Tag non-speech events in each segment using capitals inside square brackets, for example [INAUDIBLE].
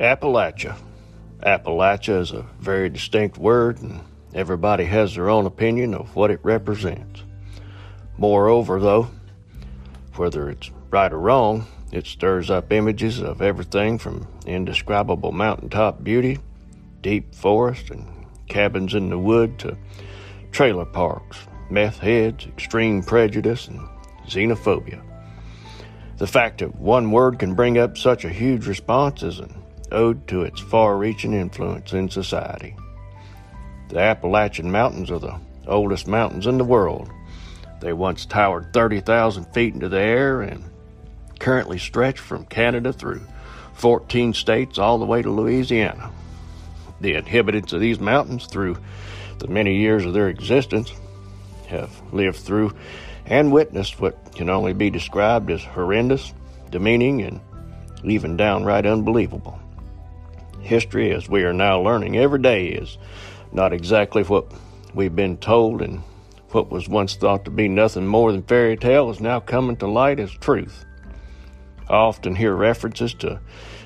Appalachia. Appalachia is a very distinct word, and everybody has their own opinion of what it represents. Moreover, though, whether it's right or wrong, it stirs up images of everything from indescribable mountaintop beauty, deep forest, and cabins in the wood to trailer parks, meth heads, extreme prejudice, and xenophobia. The fact that one word can bring up such a huge response is an ode to its far reaching influence in society. The Appalachian Mountains are the oldest mountains in the world. They once towered 30,000 feet into the air and currently stretch from Canada through 14 states all the way to Louisiana. The inhabitants of these mountains, through the many years of their existence, have lived through and witnessed what can only be described as horrendous, demeaning, and even downright unbelievable. History, as we are now learning every day, is not exactly what we've been told, and what was once thought to be nothing more than fairy tale is now coming to light as truth. I often hear references to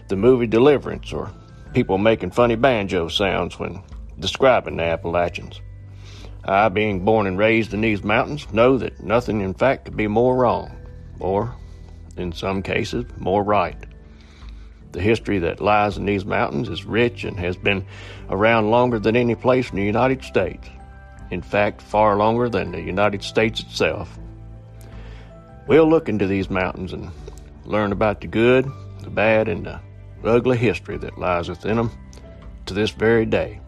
the movie Deliverance or people making funny banjo sounds when describing the Appalachians. I, being born and raised in these mountains, know that nothing, in fact, could be more wrong, or, in some cases, more right. The history that lies in these mountains is rich and has been around longer than any place in the United States. In fact, far longer than the United States itself. We'll look into these mountains and learn about the good, the bad, and the ugly history that lies within them to this very day.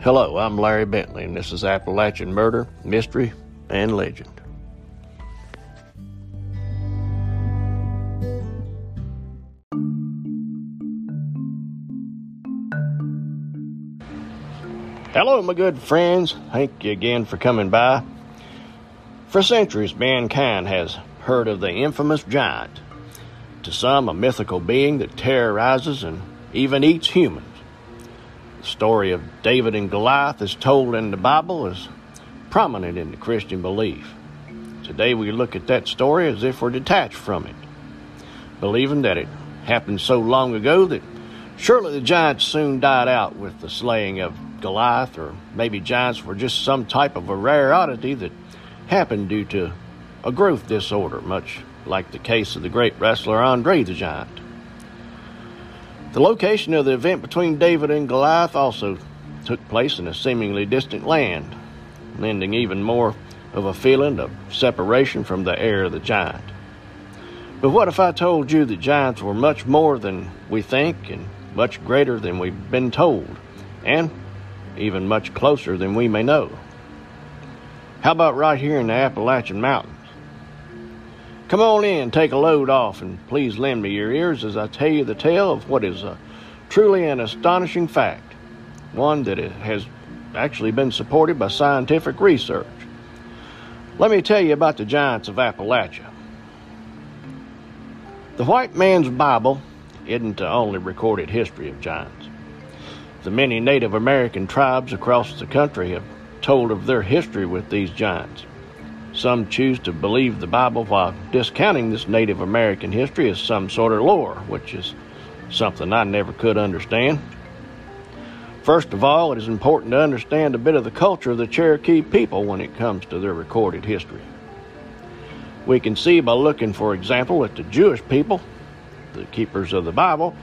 Hello, I'm Larry Bentley, and this is Appalachian Murder, Mystery, and Legend. Hello, my good friends. Thank you again for coming by. For centuries, mankind has heard of the infamous giant, to some, a mythical being that terrorizes and even eats humans. The story of David and Goliath, as told in the Bible, is prominent in the Christian belief. Today we look at that story as if we're detached from it, believing that it happened so long ago that surely the giant soon died out with the slaying of Goliath, or maybe giants were just some type of a rare oddity that happened due to a growth disorder, much like the case of the great wrestler Andre the Giant. The location of the event between David and Goliath also took place in a seemingly distant land, lending even more of a feeling of separation from the heir of the giant. But what if I told you that giants were much more than we think and much greater than we've been told, and even much closer than we may know? How about right here in the Appalachian Mountains? Come on in, take a load off, and please lend me your ears as I tell you the tale of what is a, truly an astonishing fact, one that has actually been supported by scientific research. Let me tell you about the giants of Appalachia. The white man's Bible isn't the only recorded history of giants. The many Native American tribes across the country have told of their history with these giants. Some choose to believe the Bible while discounting this Native American history as some sort of lore, which is something I never could understand. First of all, it is important to understand a bit of the culture of the Cherokee people when it comes to their recorded history. We can see by looking, for example, at the Jewish people, the keepers of the Bible,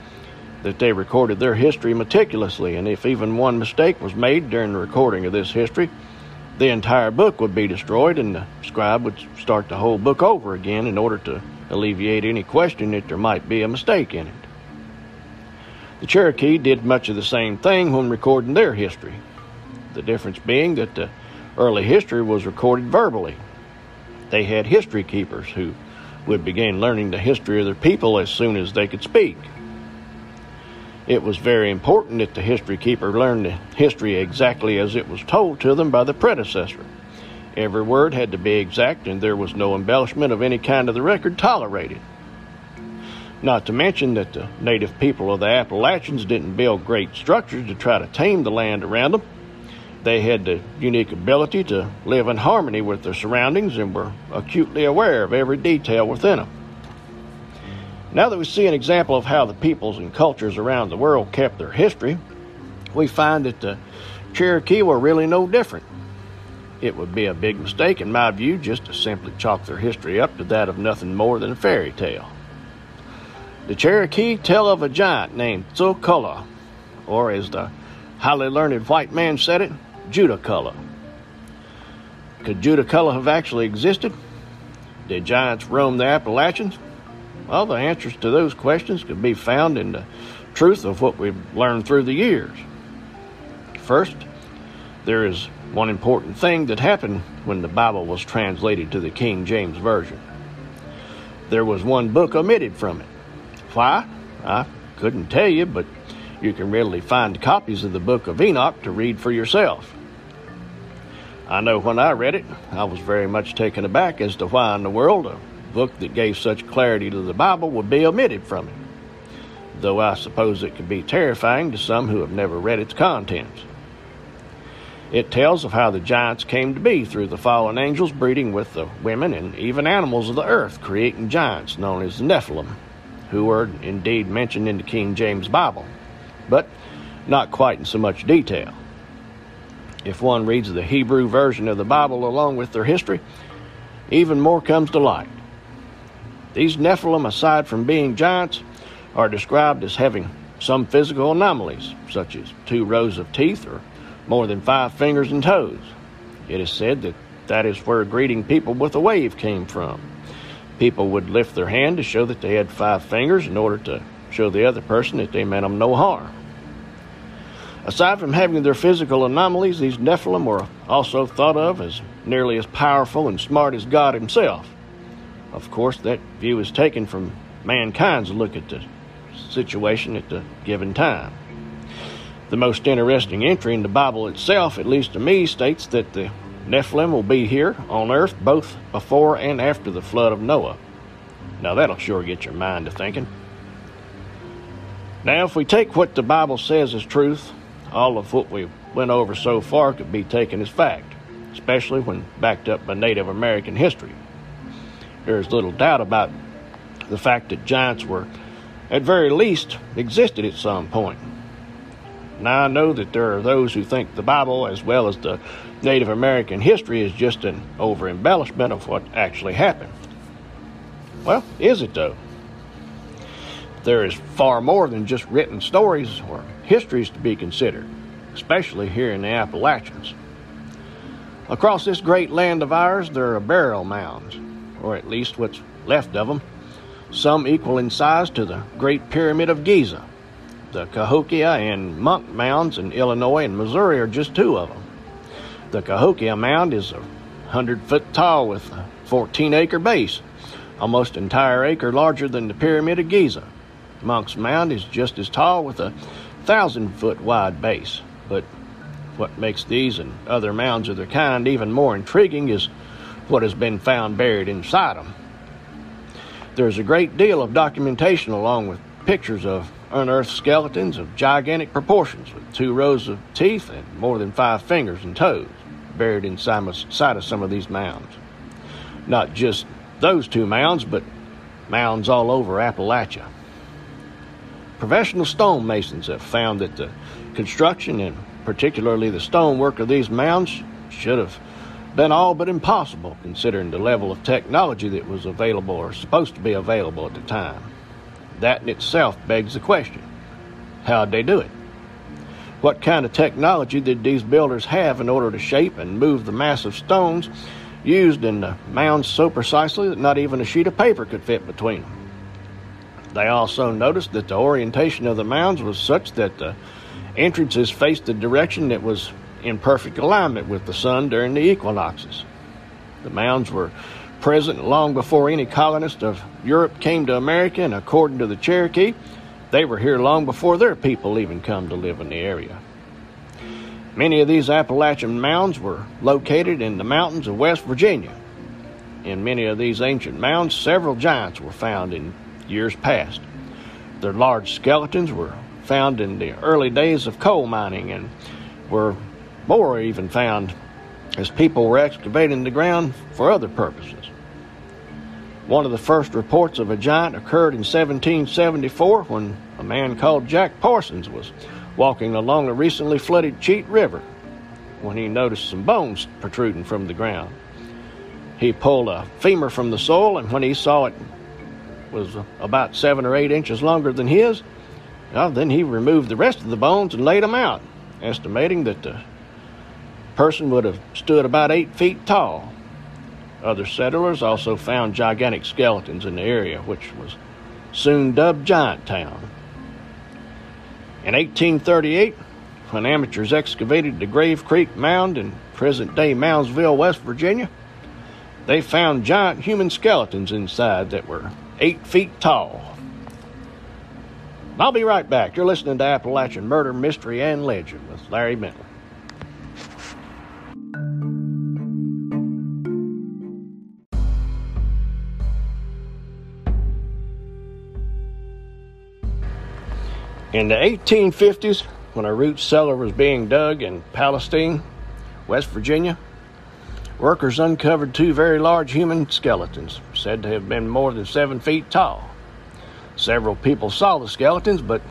that they recorded their history meticulously, and if even one mistake was made during the recording of this history, the entire book would be destroyed, and the scribe would start the whole book over again in order to alleviate any question that there might be a mistake in it. The Cherokee did much of the same thing when recording their history, the difference being that the early history was recorded verbally. They had history keepers who would begin learning the history of their people as soon as they could speak. It was very important that the history keeper learn the history exactly as it was told to them by the predecessor. Every word had to be exact, and there was no embellishment of any kind of the record tolerated. Not to mention that the native people of the Appalachians didn't build great structures to try to tame the land around them. They had the unique ability to live in harmony with their surroundings and were acutely aware of every detail within them. Now that we see an example of how the peoples and cultures around the world kept their history, we find that the Cherokee were really no different. It would be a big mistake, in my view, just to simply chalk their history up to that of nothing more than a fairy tale. The Cherokee tell of a giant named Tzocolla, or as the highly learned white man said it, Judaculla. Could Judaculla have actually existed? Did giants roam the Appalachians? Well, the answers to those questions can be found in the truth of what we've learned through the years. First, there is one important thing that happened when the Bible was translated to the King James Version. There was one book omitted from it. Why? I couldn't tell you, but you can readily find copies of the book of Enoch to read for yourself. I know when I read it, I was very much taken aback as to why in the world a book that gave such clarity to the Bible would be omitted from it, though I suppose it could be terrifying to some who have never read its contents. It tells of how the giants came to be through the fallen angels breeding with the women and even animals of the earth, creating giants known as the Nephilim, who were indeed mentioned in the King James Bible, but not quite in so much detail. If one reads the Hebrew version of the Bible along with their history, even more comes to light. These Nephilim, aside from being giants, are described as having some physical anomalies, such as two rows of teeth or more than five fingers and toes. It is said that that is where greeting people with a wave came from. People would lift their hand to show that they had five fingers in order to show the other person that they meant them no harm. Aside from having their physical anomalies, these Nephilim were also thought of as nearly as powerful and smart as God Himself. Of course, that view is taken from mankind's look at the situation at the given time. The most interesting entry in the Bible itself, at least to me, states that the Nephilim will be here on earth both before and after the flood of Noah. Now that'll sure get your mind to thinking. Now, if we take what the Bible says as truth, all of what we went over so far could be taken as fact, especially when backed up by Native American history. There's little doubt about the fact that giants were, at very least, existed at some point. Now, I know that there are those who think the Bible, as well as the Native American history, is just an over embellishment of what actually happened. Well, is it though? There is far more than just written stories or histories to be considered, especially here in the Appalachians. Across this great land of ours, there are burial mounds, or at least what's left of them, some equal in size to the Great Pyramid of Giza. The Cahokia and Monk Mounds in Illinois and Missouri are just two of them. The Cahokia Mound is a hundred foot tall with a 14 acre base, almost entire acre larger than the Pyramid of Giza. Monk's Mound is just as tall with a thousand foot wide base. But what makes these and other mounds of their kind even more intriguing is what has been found buried inside them. There's a great deal of documentation along with pictures of unearthed skeletons of gigantic proportions with two rows of teeth and more than five fingers and toes buried inside of some of these mounds. Not just those two mounds, but mounds all over Appalachia. Professional stonemasons have found that the construction and particularly the stonework of these mounds should have been all but impossible considering the level of technology that was available or supposed to be available at the time. That in itself begs the question how'd they do it? What kind of technology did these builders have in order to shape and move the massive stones used in the mounds so precisely that not even a sheet of paper could fit between them? They also noticed that the orientation of the mounds was such that the entrances faced the direction that was in perfect alignment with the sun during the equinoxes. The mounds were present long before any colonists of Europe came to America, and according to the Cherokee, they were here long before their people even come to live in the area. Many of these Appalachian mounds were located in the mountains of West Virginia. In many of these ancient mounds, several giants were found in years past. Their large skeletons were found in the early days of coal mining and were more even found as people were excavating the ground for other purposes. One of the first reports of a giant occurred in 1774 when a man called Jack Parsons was walking along a recently flooded Cheat River when he noticed some bones protruding from the ground. He pulled a femur from the soil, and when he saw it was about seven or eight inches longer than his, well, then he removed the rest of the bones and laid them out, estimating that the person would have stood about eight feet tall. Other settlers also found gigantic skeletons in the area, which was soon dubbed Giant Town. In 1838, when amateurs excavated the Grave Creek Mound in present day Moundsville, West Virginia, they found giant human skeletons inside that were eight feet tall. I'll be right back. You're listening to Appalachian Murder, Mystery, and Legend with Larry Bentley. In the 1850s, when a root cellar was being dug in Palestine, West Virginia, workers uncovered two very large human skeletons, said to have been more than seven feet tall. Several people saw the skeletons, but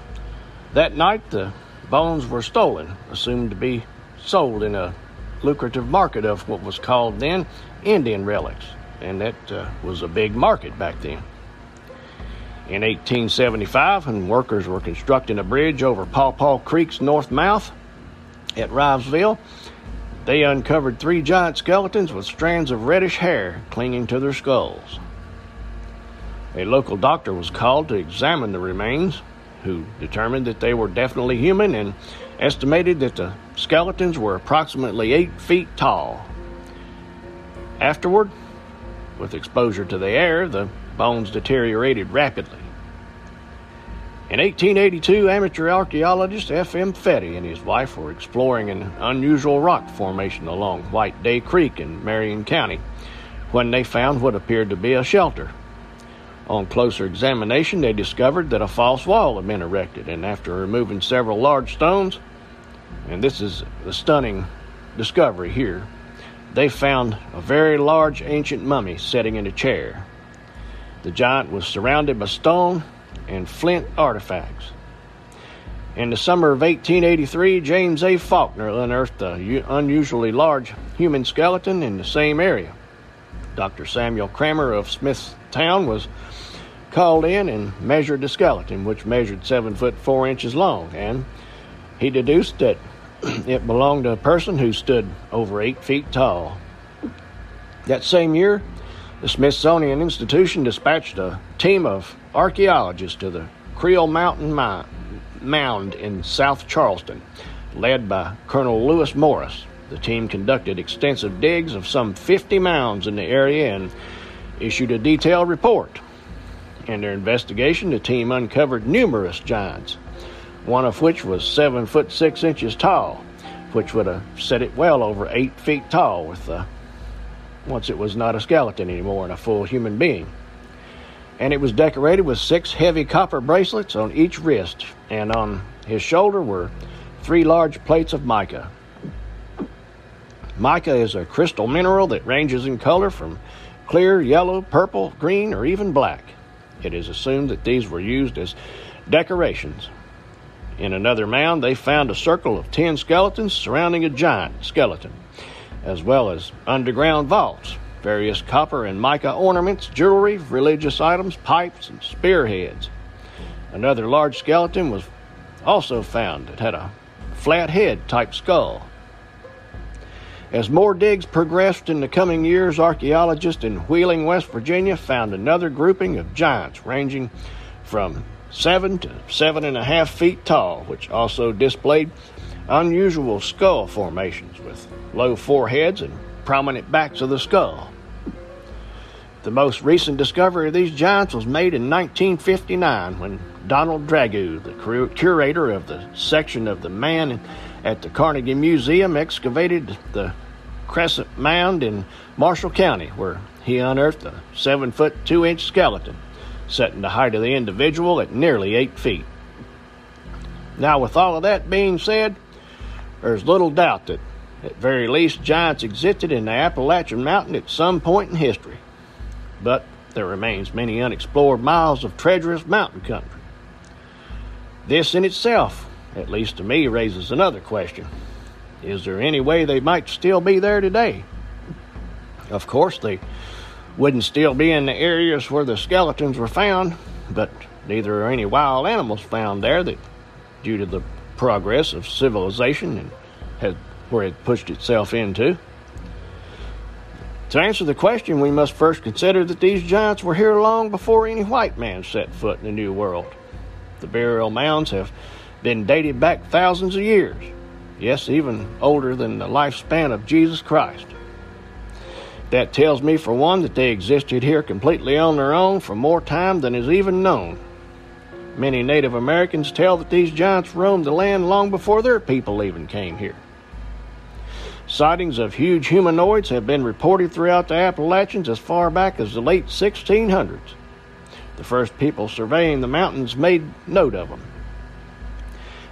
that night the bones were stolen, assumed to be sold in a lucrative market of what was called then Indian relics, and that uh, was a big market back then. In 1875, when workers were constructing a bridge over Paw Paw Creek's north mouth at Rivesville, they uncovered three giant skeletons with strands of reddish hair clinging to their skulls. A local doctor was called to examine the remains, who determined that they were definitely human and estimated that the skeletons were approximately eight feet tall. Afterward, with exposure to the air, the bones deteriorated rapidly. In 1882, amateur archaeologist F.M. Fetty and his wife were exploring an unusual rock formation along White Day Creek in Marion County when they found what appeared to be a shelter. On closer examination, they discovered that a false wall had been erected, and after removing several large stones, and this is the stunning discovery here, they found a very large ancient mummy sitting in a chair. The giant was surrounded by stone and flint artifacts. In the summer of 1883, James A. Faulkner unearthed an unusually large human skeleton in the same area. Dr. Samuel Kramer of Smithtown was called in and measured the skeleton, which measured seven foot four inches long, and he deduced that [CLEARS THROAT] it belonged to a person who stood over eight feet tall. That same year, the Smithsonian Institution dispatched a team of archaeologists to the Criel Mountain Mound in South Charleston, led by Colonel Lewis Morris. The team conducted extensive digs of some 50 mounds in the area and issued a detailed report. In their investigation, the team uncovered numerous giants, one of which was seven foot six inches tall, which would have set it well over eight feet tall with the once it was not a skeleton anymore and a full human being. And it was decorated with six heavy copper bracelets on each wrist, and on his shoulder were three large plates of mica. Mica is a crystal mineral that ranges in color from clear, yellow, purple, green, or even black. It is assumed that these were used as decorations. In another mound, they found a circle of ten skeletons surrounding a giant skeleton as well as underground vaults, various copper and mica ornaments, jewelry, religious items, pipes, and spearheads. Another large skeleton was also found that had a flat head type skull. As more digs progressed in the coming years, archaeologists in Wheeling, West Virginia found another grouping of giants ranging from seven to seven and a half feet tall, which also displayed unusual skull formations with low foreheads and prominent backs of the skull. The most recent discovery of these giants was made in 1959 when Donald Dragoo, the curator of the section of the man at the Carnegie Museum, excavated the Crescent Mound in Marshall County, where he unearthed a seven foot two inch skeleton, setting the height of the individual at nearly eight feet. Now, with all of that being said, there's little doubt that at very least, giants existed in the Appalachian Mountain at some point in history. But there remains many unexplored miles of treacherous mountain country. This in itself, at least to me, raises another question. Is there any way they might still be there today? Of course, they wouldn't still be in the areas where the skeletons were found, but neither are any wild animals found there that, due to the progress of civilization and had, where it pushed itself into. To answer the question, we must first consider that these giants were here long before any white man set foot in the New World. The burial mounds have been dated back thousands of years, yes, even older than the lifespan of Jesus Christ. That tells me, for one, that they existed here completely on their own for more time than is even known. Many Native Americans tell that these giants roamed the land long before their people even came here. Sightings of huge humanoids have been reported throughout the Appalachians as far back as the late 1600s. The first people surveying the mountains made note of them.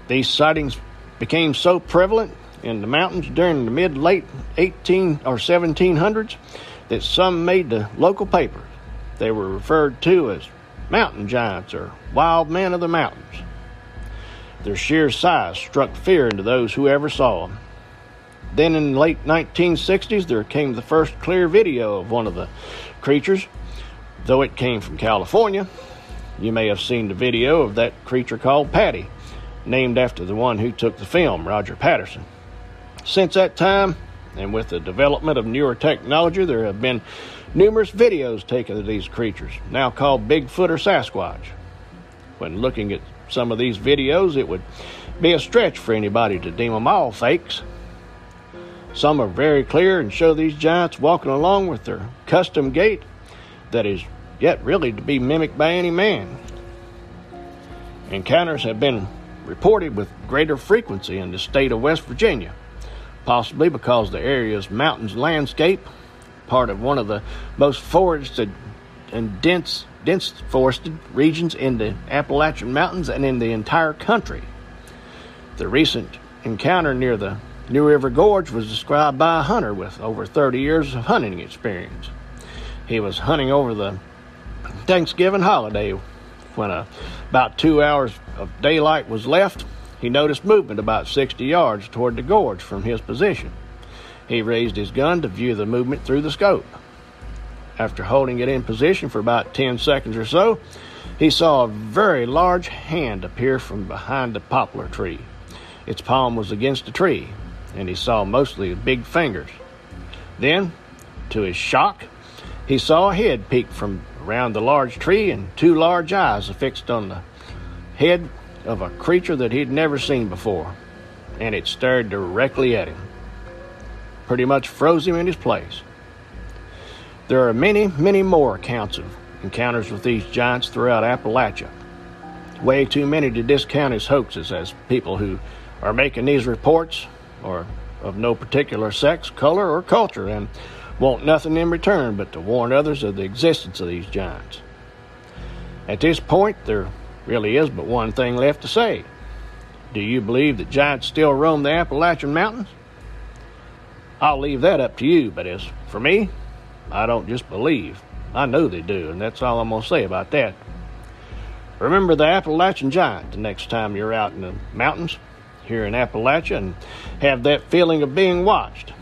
These sightings became so prevalent in the mountains during the mid late 18 or 1700s that some made the local papers. They were referred to as mountain giants or wild men of the mountains. Their sheer size struck fear into those who ever saw them. Then in the late 1960s, there came the first clear video of one of the creatures, though it came from California. You may have seen the video of that creature called Patty, named after the one who took the film, Roger Patterson. Since that time, and with the development of newer technology, there have been numerous videos taken of these creatures, now called Bigfoot or Sasquatch. When looking at some of these videos, it would be a stretch for anybody to deem them all fakes. Some are very clear and show these giants walking along with their custom gait that is yet really to be mimicked by any man. Encounters have been reported with greater frequency in the state of West Virginia, possibly because the area's mountains landscape, part of one of the most forested and dense dense forested regions in the Appalachian Mountains and in the entire country. The recent encounter near the New River Gorge was described by a hunter with over 30 years of hunting experience. He was hunting over the Thanksgiving holiday when a, about two hours of daylight was left. He noticed movement about 60 yards toward the gorge from his position. He raised his gun to view the movement through the scope. After holding it in position for about 10 seconds or so, he saw a very large hand appear from behind the poplar tree. Its palm was against the tree, and he saw mostly big fingers. Then, to his shock, he saw a head peek from around the large tree and two large eyes affixed on the head of a creature that he'd never seen before, and it stared directly at him. Pretty much froze him in his place. There are many, many more accounts of encounters with these giants throughout Appalachia. Way too many to discount as hoaxes, as people who are making these reports are of no particular sex, color, or culture and want nothing in return but to warn others of the existence of these giants. At this point, there really is but one thing left to say. Do you believe that giants still roam the Appalachian Mountains? I'll leave that up to you, but as for me, I don't just believe. I know they do, and that's all I'm going to say about that. Remember the Appalachian Giant the next time you're out in the mountains here in Appalachia and have that feeling of being watched.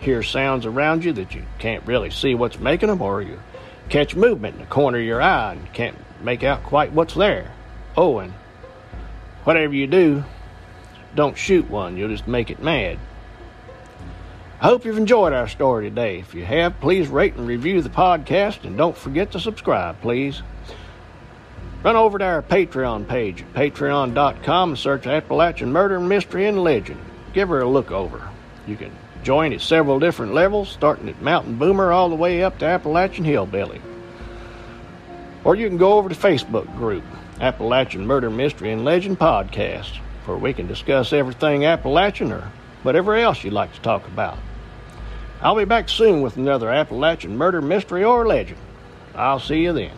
Hear sounds around you that you can't really see what's making them, or you catch movement in the corner of your eye and can't make out quite what's there. Oh, and whatever you do, don't shoot one, you'll just make it mad. I hope you've enjoyed our story today. If you have, please rate and review the podcast and don't forget to subscribe, please. Run over to our Patreon page at patreon.com and search Appalachian Murder, Mystery, and Legend. Give her a look over. You can join at several different levels, starting at Mountain Boomer all the way up to Appalachian Hillbilly. Or you can go over to Facebook group, Appalachian Murder, Mystery, and Legend Podcast, where we can discuss everything Appalachian or whatever else you'd like to talk about. I'll be back soon with another Appalachian murder, mystery, or legend. I'll see you then.